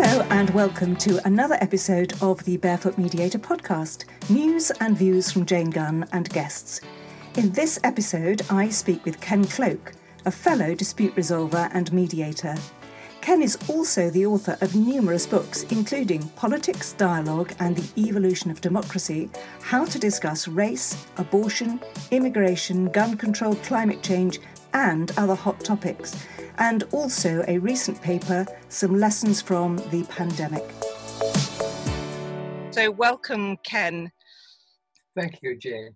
Hello, and welcome to another episode of the Barefoot Mediator podcast news and views from Jane Gunn and guests. In this episode, I speak with Ken Cloke, a fellow dispute resolver and mediator. Ken is also the author of numerous books, including Politics, Dialogue, and the Evolution of Democracy How to Discuss Race, Abortion, Immigration, Gun Control, Climate Change, and other hot topics, and also a recent paper, Some Lessons from the Pandemic. So, welcome, Ken. Thank you, Jane.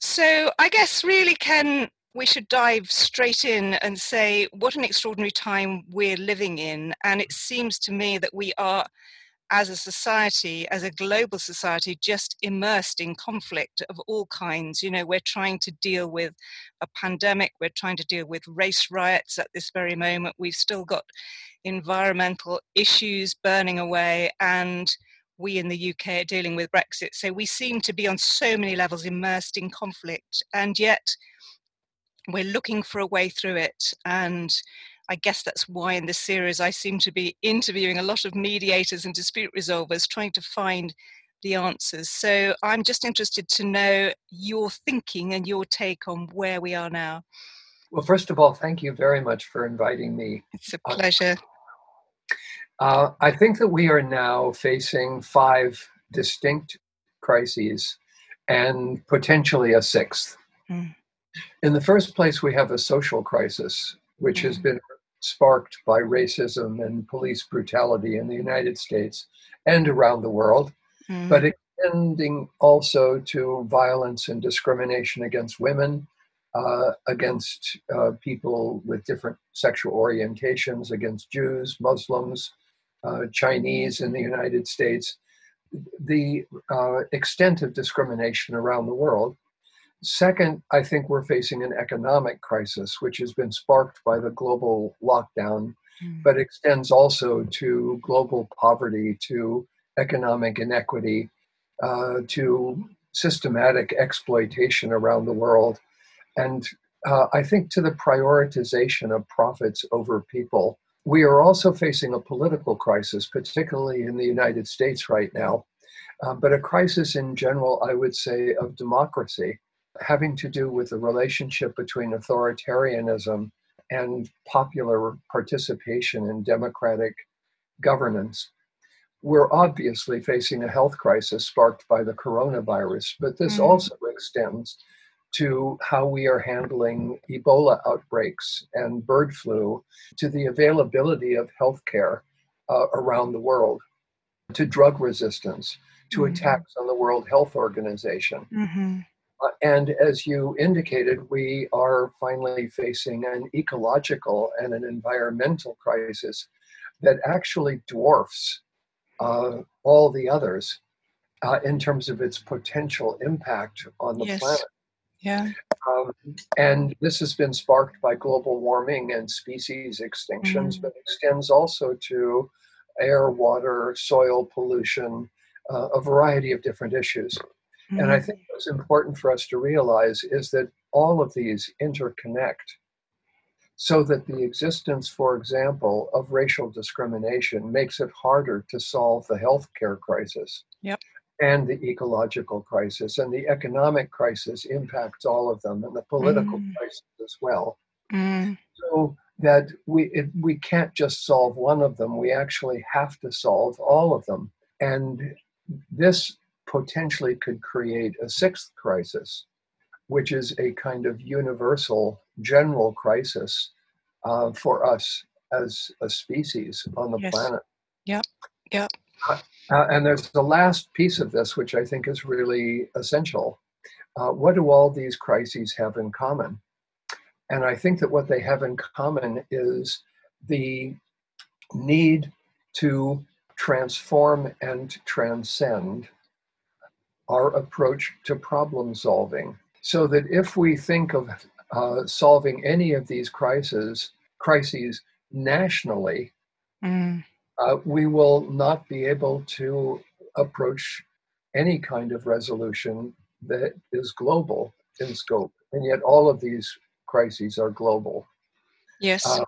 So, I guess really, Ken, we should dive straight in and say what an extraordinary time we're living in. And it seems to me that we are, as a society, as a global society, just immersed in conflict of all kinds. You know, we're trying to deal with a pandemic, we're trying to deal with race riots at this very moment. We've still got environmental issues burning away. And we in the UK are dealing with Brexit. So we seem to be on so many levels immersed in conflict. And yet, we're looking for a way through it. And I guess that's why in this series I seem to be interviewing a lot of mediators and dispute resolvers trying to find the answers. So I'm just interested to know your thinking and your take on where we are now. Well, first of all, thank you very much for inviting me. It's a pleasure. Uh, I think that we are now facing five distinct crises and potentially a sixth. Mm. In the first place, we have a social crisis, which has mm. been sparked by racism and police brutality in the United States and around the world, mm. but extending also to violence and discrimination against women, uh, against uh, people with different sexual orientations, against Jews, Muslims, uh, Chinese in the United States. The uh, extent of discrimination around the world Second, I think we're facing an economic crisis, which has been sparked by the global lockdown, mm. but extends also to global poverty, to economic inequity, uh, to systematic exploitation around the world, and uh, I think to the prioritization of profits over people. We are also facing a political crisis, particularly in the United States right now, uh, but a crisis in general, I would say, of democracy having to do with the relationship between authoritarianism and popular participation in democratic governance. We're obviously facing a health crisis sparked by the coronavirus, but this mm. also extends to how we are handling Ebola outbreaks and bird flu, to the availability of healthcare uh, around the world, to drug resistance, to mm-hmm. attacks on the World Health Organization. Mm-hmm. And as you indicated, we are finally facing an ecological and an environmental crisis that actually dwarfs uh, all the others uh, in terms of its potential impact on the yes. planet. Yeah. Um, and this has been sparked by global warming and species extinctions, mm. but extends also to air, water, soil pollution, uh, a variety of different issues. Mm-hmm. And I mm-hmm. think what's important for us to realize is that all of these interconnect so that the existence, for example, of racial discrimination makes it harder to solve the healthcare crisis. Yep. And the ecological crisis and the economic crisis impacts all of them, and the political mm. crisis as well. Mm. So that we it, we can't just solve one of them; we actually have to solve all of them. And this potentially could create a sixth crisis, which is a kind of universal general crisis uh, for us as a species on the yes. planet. Yep, yep. Uh, uh, and there's the last piece of this, which I think is really essential. Uh, what do all these crises have in common? And I think that what they have in common is the need to transform and transcend our approach to problem solving. So that if we think of uh, solving any of these crises, crises nationally, mm. uh, we will not be able to approach any kind of resolution that is global in scope. And yet, all of these crises are global. Yes. Uh,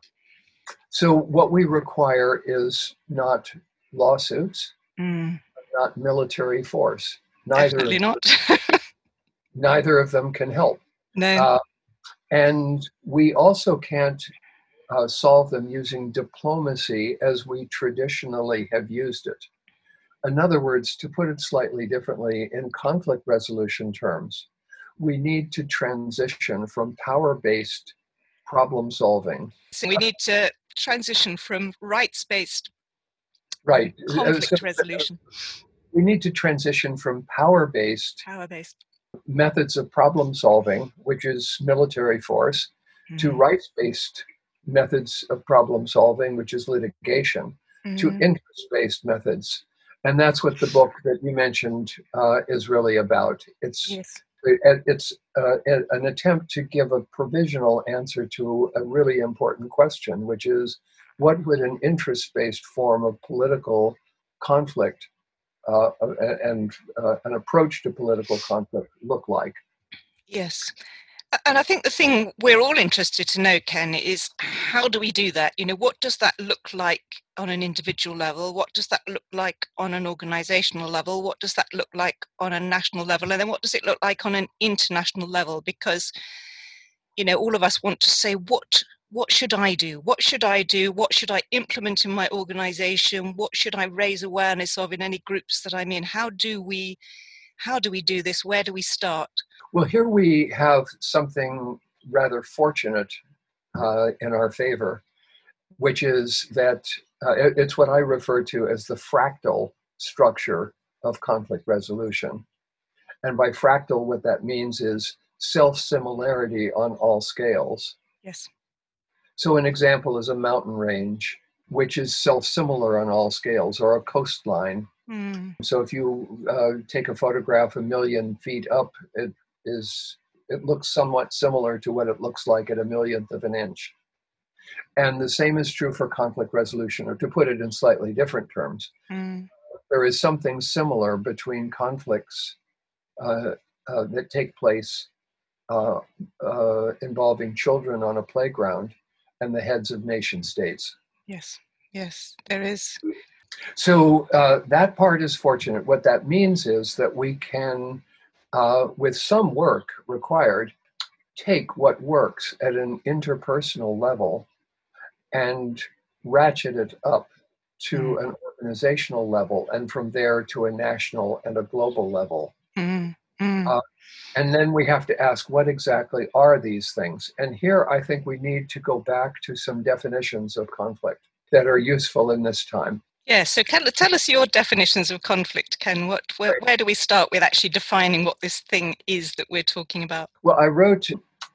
so, what we require is not lawsuits, mm. not military force. Neither Definitely not. neither of them can help. No. Uh, and we also can't uh, solve them using diplomacy as we traditionally have used it. In other words, to put it slightly differently, in conflict resolution terms, we need to transition from power based problem solving. So we need to transition from rights based right. conflict so, resolution. We need to transition from power based power based methods of problem solving, which is military force, mm-hmm. to rights based methods of problem solving, which is litigation, mm-hmm. to interest based methods. And that's what the book that you mentioned uh, is really about. It's yes. it's uh, an attempt to give a provisional answer to a really important question, which is what would an interest based form of political conflict uh, and uh, an approach to political conflict look like? Yes. And I think the thing we're all interested to know, Ken, is how do we do that? You know, what does that look like on an individual level? What does that look like on an organizational level? What does that look like on a national level? And then what does it look like on an international level? Because, you know, all of us want to say, what what should I do? What should I do? What should I implement in my organization? What should I raise awareness of in any groups that I'm in? How do we how do we do this? Where do we start? Well, here we have something rather fortunate uh, in our favor, which is that uh, it, it's what I refer to as the fractal structure of conflict resolution. And by fractal, what that means is self similarity on all scales. Yes. So, an example is a mountain range, which is self similar on all scales, or a coastline. Mm. So, if you uh, take a photograph a million feet up, it is it looks somewhat similar to what it looks like at a millionth of an inch. And the same is true for conflict resolution, or to put it in slightly different terms. Mm. There is something similar between conflicts uh, uh, that take place uh, uh involving children on a playground and the heads of nation states. Yes, yes, there is. So uh, that part is fortunate. What that means is that we can, uh, with some work required, take what works at an interpersonal level and ratchet it up to mm. an organizational level, and from there to a national and a global level. Mm. Mm. Uh, and then we have to ask what exactly are these things? And here I think we need to go back to some definitions of conflict that are useful in this time. Yeah, so Ken, tell us your definitions of conflict, Ken. What, where, where, do we start with actually defining what this thing is that we're talking about? Well, I wrote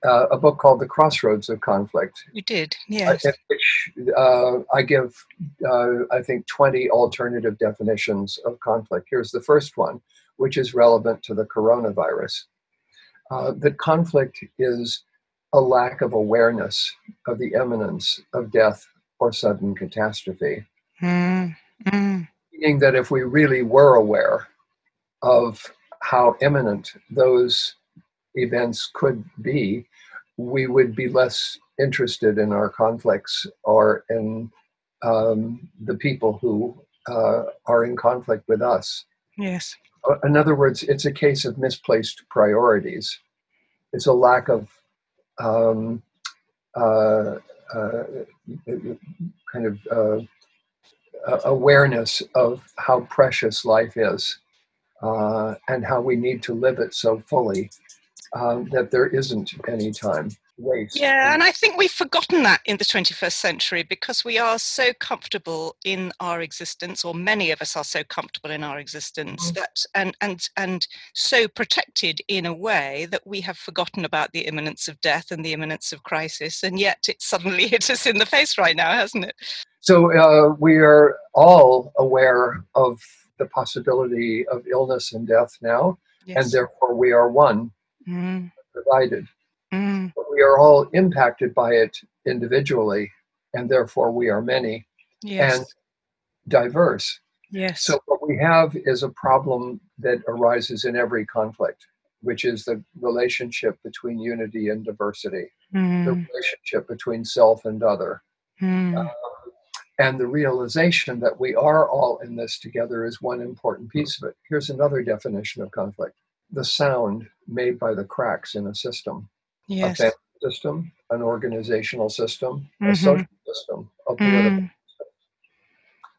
uh, a book called The Crossroads of Conflict. You did, yes. Uh, which uh, I give, uh, I think, 20 alternative definitions of conflict. Here's the first one which is relevant to the coronavirus. Uh, that conflict is a lack of awareness of the imminence of death or sudden catastrophe. Mm. Mm. Meaning that if we really were aware of how imminent those events could be, we would be less interested in our conflicts or in um, the people who uh, are in conflict with us. Yes in other words, it's a case of misplaced priorities. It's a lack of um, uh, uh, kind of uh, awareness of how precious life is uh, and how we need to live it so fully um, that there isn't any time waste. Yeah, and I think we've forgotten that in the 21st century because we are so comfortable in our existence, or many of us are so comfortable in our existence mm-hmm. that and and and so protected in a way that we have forgotten about the imminence of death and the imminence of crisis, and yet it suddenly hit us in the face right now, hasn't it? So uh, we are all aware of the possibility of illness and death now, yes. and therefore we are one, mm. divided. Mm. But we are all impacted by it individually, and therefore we are many yes. and diverse. Yes. So what we have is a problem that arises in every conflict, which is the relationship between unity and diversity, mm. the relationship between self and other. Mm. Uh, And the realization that we are all in this together is one important piece of it. Here's another definition of conflict the sound made by the cracks in a system. Yes. A family system, an organizational system, mm-hmm. a social system, a political mm. system.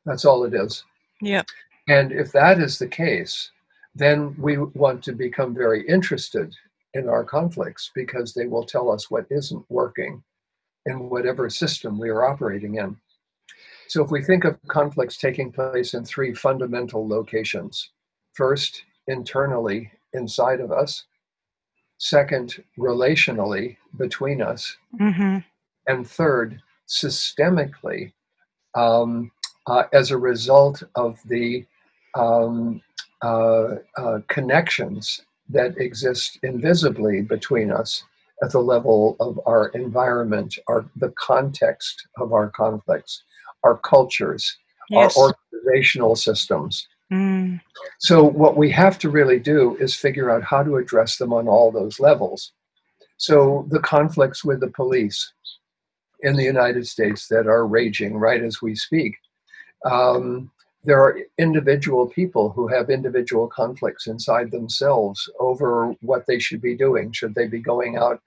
That's all it is. Yeah. And if that is the case, then we want to become very interested in our conflicts because they will tell us what isn't working in whatever system we are operating in. So, if we think of conflicts taking place in three fundamental locations first, internally inside of us, second, relationally between us, mm-hmm. and third, systemically um, uh, as a result of the um, uh, uh, connections that exist invisibly between us at the level of our environment, our the context of our conflicts, our cultures, yes. our organizational systems. Mm. So what we have to really do is figure out how to address them on all those levels. So the conflicts with the police in the United States that are raging right as we speak. Um, there are individual people who have individual conflicts inside themselves over what they should be doing. Should they be going out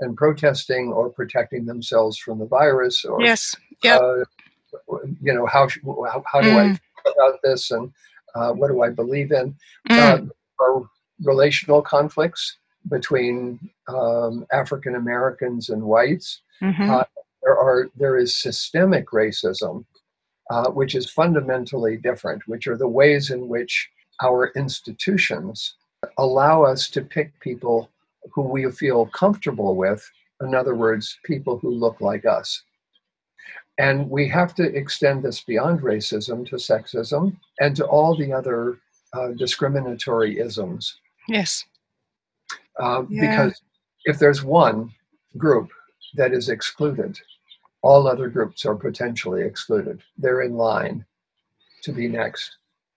and protesting or protecting themselves from the virus? Or yes, yeah. Uh, you know how how, how do mm. I about this and uh, what do I believe in? Mm. Uh, relational conflicts between um, African Americans and whites. Mm-hmm. Uh, there are there is systemic racism uh, which is fundamentally different, which are the ways in which our institutions allow us to pick people who we feel comfortable with. In other words, people who look like us. And we have to extend this beyond racism to sexism and to all the other uh, discriminatory isms. Yes. Uh, yeah. Because if there's one group that is excluded, all other groups are potentially excluded. They're in line to be next.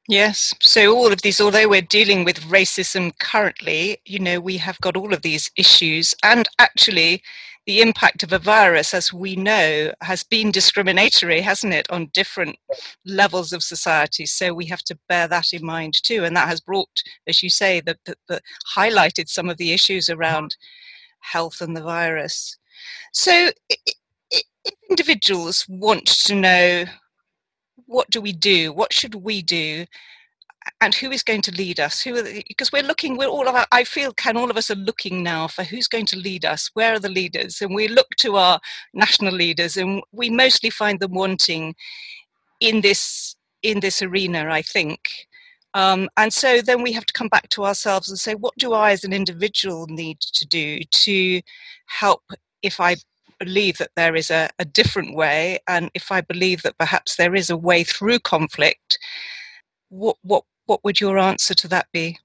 Yes. So all of these, although we're dealing with racism currently, you know, we have got all of these issues. And actually, the impact of a virus, as we know, has been discriminatory, hasn't it, on different levels of society. So we have to bear that in mind too. And that has brought, as you say, that, highlighted some of the issues around health and the virus. So if individuals want to know what do we do, what should we do, and who is going to lead us? Who the, because we're looking we're all of our, i feel can all of us are looking now for who's going to lead us? Where are the leaders? And we look to our national leaders and we mostly find them wanting in this in this arena i think. Um, and so then we have to come back to ourselves and say what do i as an individual need to do to help if i believe that there is a, a different way, and if I believe that perhaps there is a way through conflict, what what what would your answer to that be?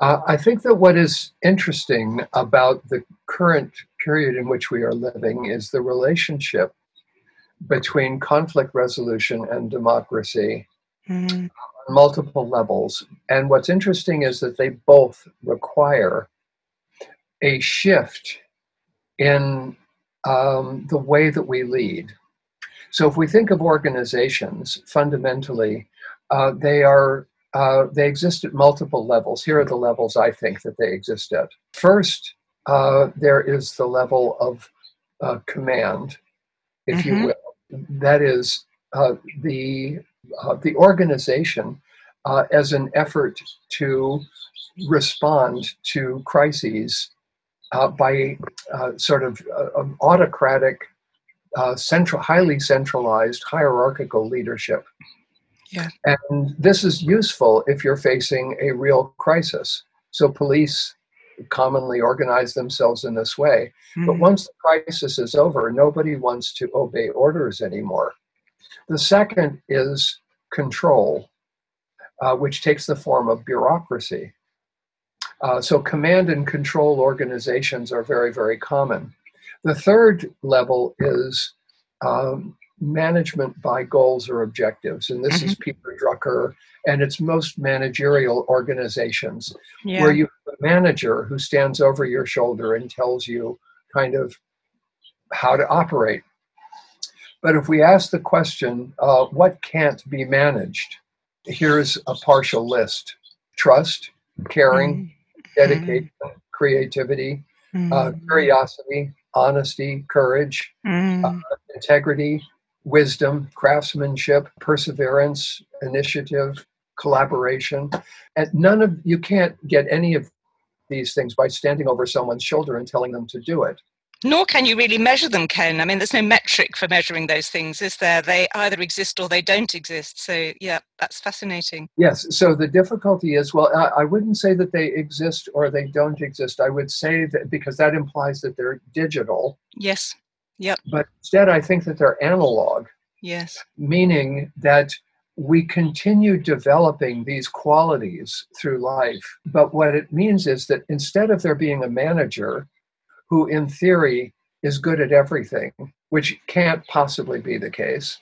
Uh, I think that what is interesting about the current period in which we are living is the relationship between conflict resolution and democracy mm. on multiple levels. And what's interesting is that they both require a shift in um, the way that we lead. So if we think of organizations, fundamentally, uh, they are uh, they exist at multiple levels. Here are the levels I think that they exist at. First, uh, there is the level of uh, command, if mm-hmm. you will. That is uh, the uh, the organization as an effort to respond to crises uh, by uh, sort of uh, autocratic, uh, central, highly centralized, hierarchical leadership. Yeah. And this is useful if you're facing a real crisis. So police commonly organize themselves in this way. Mm-hmm. But once the crisis is over, nobody wants to obey orders anymore. The second is control, uh, which takes the form of bureaucracy. Uh, so command and control organizations are very, very common. The third level is um, management by goals or objectives. And this mm-hmm. is Peter Drucker, and it's most managerial organizations yeah. where you have a manager who stands over your shoulder and tells you kind of how to operate. But if we ask the question, uh, what can't be managed? Here's a partial list trust, caring, mm-hmm. creativity, mm-hmm. uh, curiosity, honesty, courage, mm-hmm. uh, integrity, wisdom, craftsmanship, perseverance, initiative, collaboration. And none of you can't get any of these things by standing over someone's shoulder and telling them to do it. Nor can you really measure them, Ken. I mean, there's no metric for measuring those things, is there? They either exist or they don't exist. So, yeah, that's fascinating. Yes. So the difficulty is well, I wouldn't say that they exist or they don't exist. I would say that because that implies that they're digital. Yes. Yep. But instead, I think that they're analog. Yes. Meaning that we continue developing these qualities through life. But what it means is that instead of there being a manager who, in theory, is good at everything, which can't possibly be the case,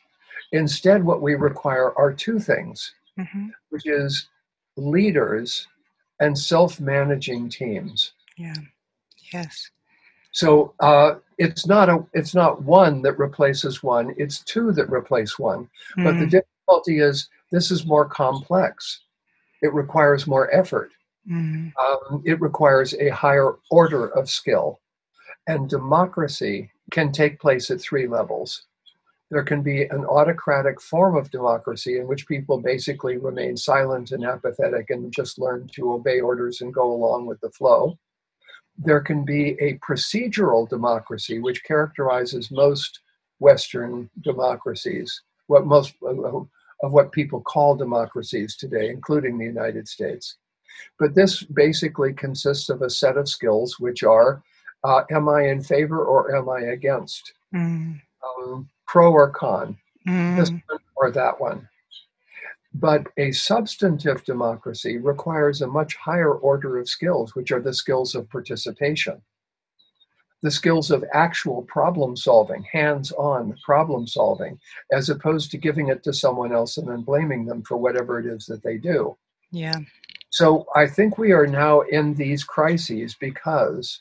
instead, what we require are two things, mm-hmm. which is leaders and self managing teams. Yeah. Yes. So uh, it's not a it's not one that replaces one; it's two that replace one. Mm. But the hmm. difficulty is this is more complex. It requires more effort. Mm. Um, it requires a higher order of skill, and democracy can take place at three levels. There can be an autocratic form of democracy in which people basically remain silent and apathetic and just learn to obey orders and go along with the flow there can be a procedural democracy, which characterizes most Western democracies, what most of what people call democracies today, including the United States. But this basically consists of a set of skills which are uh, am I in favor or am I against? Mm. Um, pro or con, mm. this one or that one. But a substantive democracy requires a much higher order of skills, which are the skills of participation, the skills of actual problem solving, hands on problem solving, as opposed to giving it to someone else and then blaming them for whatever it is that they do. Yeah. So I think we are now in these crises because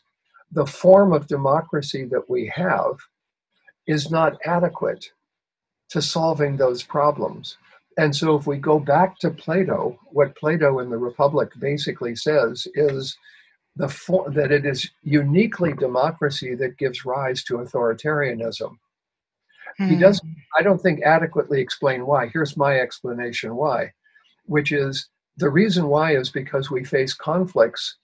the form of democracy that we have is not adequate to solving those problems. And so, if we go back to Plato, what Plato in the Republic basically says is the for, that it is uniquely democracy that gives rise to authoritarianism. Hmm. He doesn't, I don't think, adequately explain why. Here's my explanation why, which is the reason why is because we face conflicts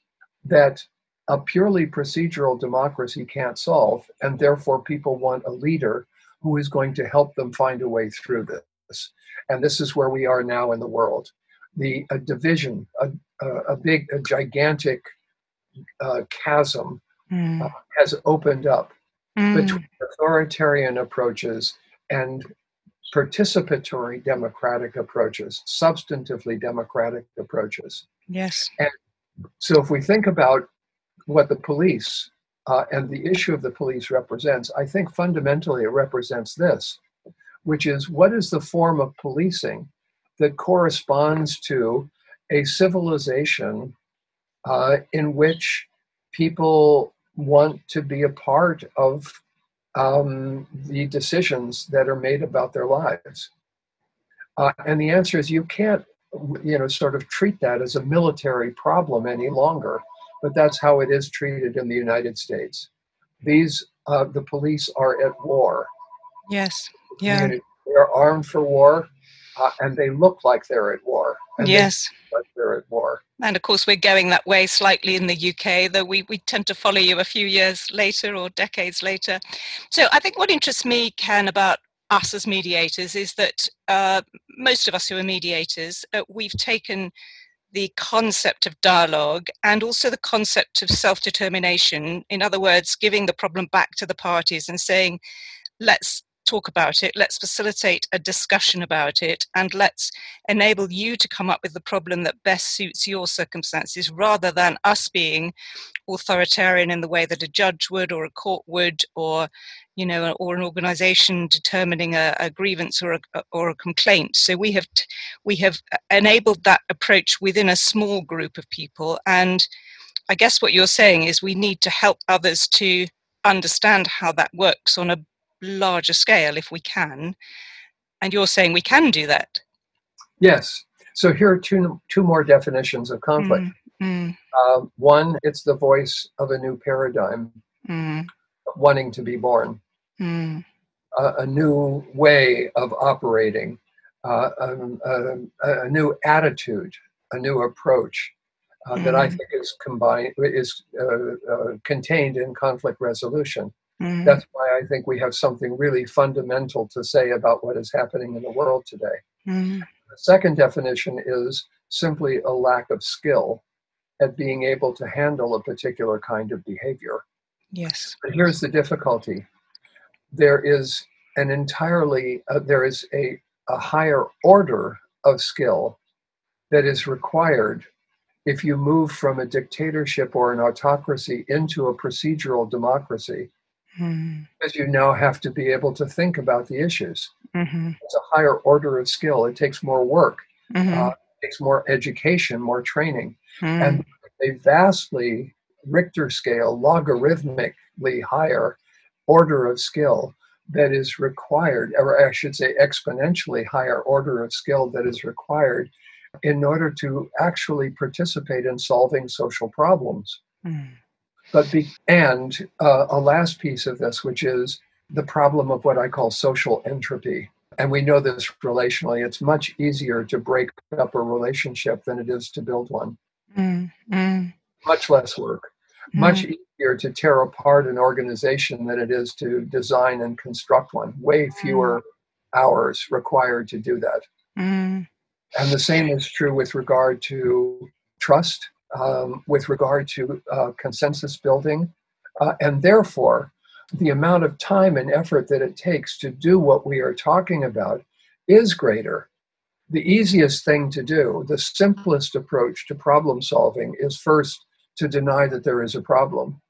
that a purely procedural democracy can't solve, and therefore people want a leader who is going to help them find a way through this. And this is where we are now in the world. The a division, a, a, big, a gigantic uh, chasm mm. uh, has opened up mm. between authoritarian approaches and participatory democratic approaches, substantively democratic approaches. Yes. And so if we think about what the police uh, and the issue of the police represents, I think fundamentally it represents this which is what is the form of policing that corresponds to a civilization uh, in which people want to be a part of um, the decisions that are made about their lives. Uh, and the answer is you can't, you know, sort of treat that as a military problem any longer. But that's how it is treated in the United States. These, uh, the police are at war. Yes yeah. They're armed for war, uh, and they look like they're at war. yes. Like they're at war. And of course, we're going that way slightly in the UK, though we, we tend to follow you a few years later or decades later. So I think what interests me, Ken, about us as mediators is that uh, most of us who are mediators, uh, we've taken the concept of dialogue and also the concept of self determination. In other words, giving the problem back to the parties and saying, let's talk about it, let's facilitate a discussion about it, and let's enable you to come up with the problem that best suits your circumstances rather than us being authoritarian in the way that a judge would or a court would or you know or an organization determining a, a grievance or a, or a complaint. So we have t- we have enabled that approach within a small group of people and i guess what you're saying is we need to help others to understand how that works on a larger scale if we can. And you're saying we can do that. Yes. So here are two, two more definitions of conflict. Mm, mm. Uh, one, it's the voice of a new paradigm, mm. wanting to be born, mm. uh, a new way of operating, uh, um, a, a, new attitude, a new approach uh, that I mm. think is combined is uh, uh, contained in conflict resolution. Mm. That's why I think we have something really fundamental to say about what is happening in the world today. Mm. The second definition is simply a lack of skill at being able to handle a particular kind of behavior. Yes. But here's the difficulty there is an entirely, uh, there is a, a higher order of skill that is required if you move from a dictatorship or an autocracy into a procedural democracy mm-hmm. because you now have to be able to think about the issues. Mm-hmm. It's a higher order of skill. It takes more work, mm-hmm. uh, it takes more education, more training, mm. and a vastly Richter scale, logarithmically higher order of skill that is required, or I should say, exponentially higher order of skill that is required in order to actually participate in solving social problems. Mm. But be, and uh, a last piece of this, which is the problem of what I call social entropy. And we know this relationally. It's much easier to break up a relationship than it is to build one. Mm, mm. Much less work. Mm. Much easier to tear apart an organization than it is to design and construct one. Way fewer mm. hours required to do that. And the same is true with regard to trust um, with regard to uh, consensus building. Uh, and therefore, the amount of time and effort that it takes to do what we are talking about is greater. The easiest thing to do, the simplest approach to problem solving, is first to deny that there is a problem,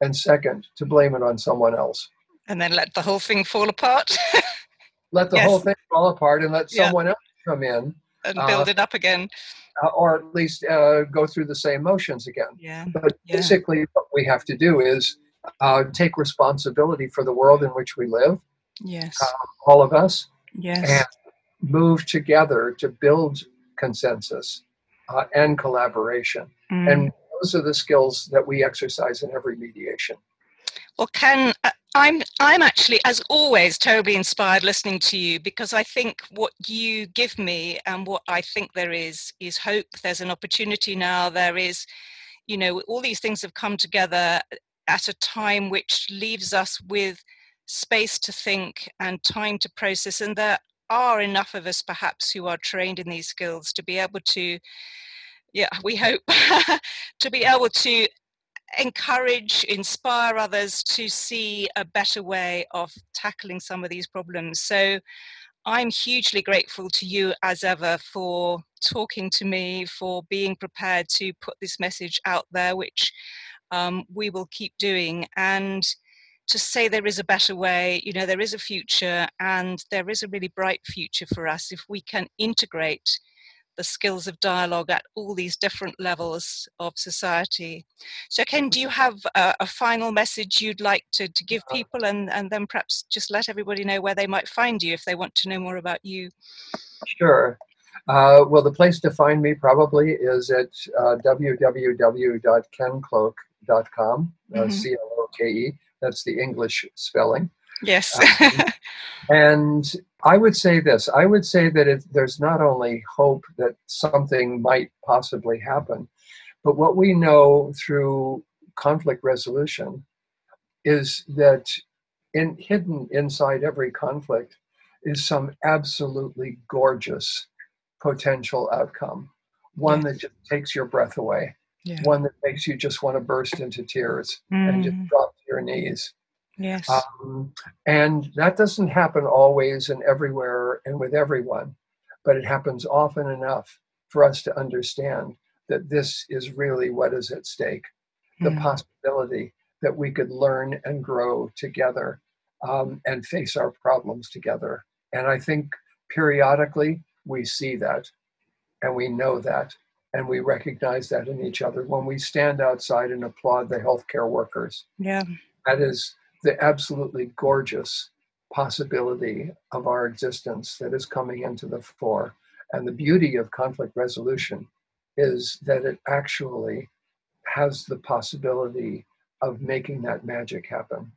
and second, to blame it on someone else. And then let the whole thing fall apart. let the yes. whole thing fall apart and let someone yeah. else come in and build uh, it up again uh, or at least uh, go through the same motions again. Yeah. But yeah. basically, what we have to do is uh, take responsibility for the world in which we live. Yes. Uh, all of us. Yes. And move together to build consensus uh, and collaboration. Mm. And those are the skills that we exercise in every mediation. Well, Ken, uh, I'm I'm actually, as always, terribly inspired listening to you because I think what you give me and what I think there is is hope. There's an opportunity now. There is, you know, all these things have come together at a time which leaves us with space to think and time to process, and there are enough of us perhaps who are trained in these skills to be able to yeah we hope to be able to encourage, inspire others to see a better way of tackling some of these problems. So I'm hugely grateful to you as ever for talking to me, for being prepared to put this message out there, which um, we will keep doing. And to say there is a better way, you know, there is a future and there is a really bright future for us if we can integrate the skills of dialogue at all these different levels of society. So, Ken, do you have a, a final message you'd like to, to give uh people and, and then perhaps just let everybody know where they might find you if they want to know more about you? Sure. Uh, well, the place to find me probably is at uh, www.kencloke.com, uh, mm-hmm. C L O K E. That's the English spelling. Yes. um, and I would say this I would say that it, there's not only hope that something might possibly happen, but what we know through conflict resolution is that in, hidden inside every conflict is some absolutely gorgeous potential outcome, one that just takes your breath away, yeah. one that makes you just want to burst into tears mm. and just mm. drop to your knees. Yes. Um, and that doesn't happen always and everywhere and with everyone, but it happens often enough for us to understand that this is really what is at stake the mm. possibility that we could learn and grow together um, and face our problems together. And I think periodically we see that and we know that and we recognize that in each other when we stand outside and applaud the healthcare workers. Yeah. That is the absolutely gorgeous possibility of our existence that is coming into the fore. And the beauty of conflict resolution is that it actually has the possibility of making that magic happen.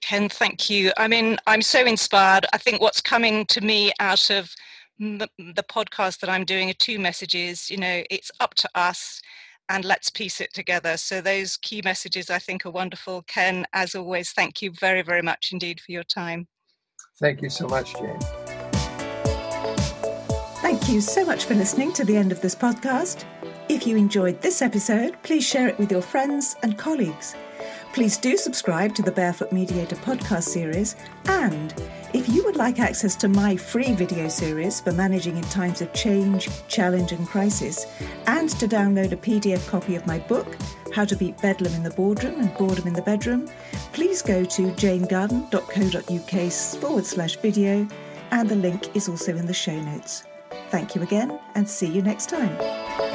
Ken, thank you. I mean, I'm so inspired. I think what's coming to me out of the, the podcast that I'm doing are two messages. You know, it's up to us and let's piece it together. So, those key messages I think are wonderful. Ken, as always, thank you very, very much indeed for your time. Thank you so much, Jane. Thank you so much for listening to the end of this podcast. If you enjoyed this episode, please share it with your friends and colleagues. Please do subscribe to the Barefoot Mediator podcast series. And if you would like access to my free video series for managing in times of change, challenge, and crisis, and to download a PDF copy of my book, How to Beat Bedlam in the Boardroom and Boredom in the Bedroom, please go to janegunn.co.uk forward slash video, and the link is also in the show notes. Thank you again, and see you next time.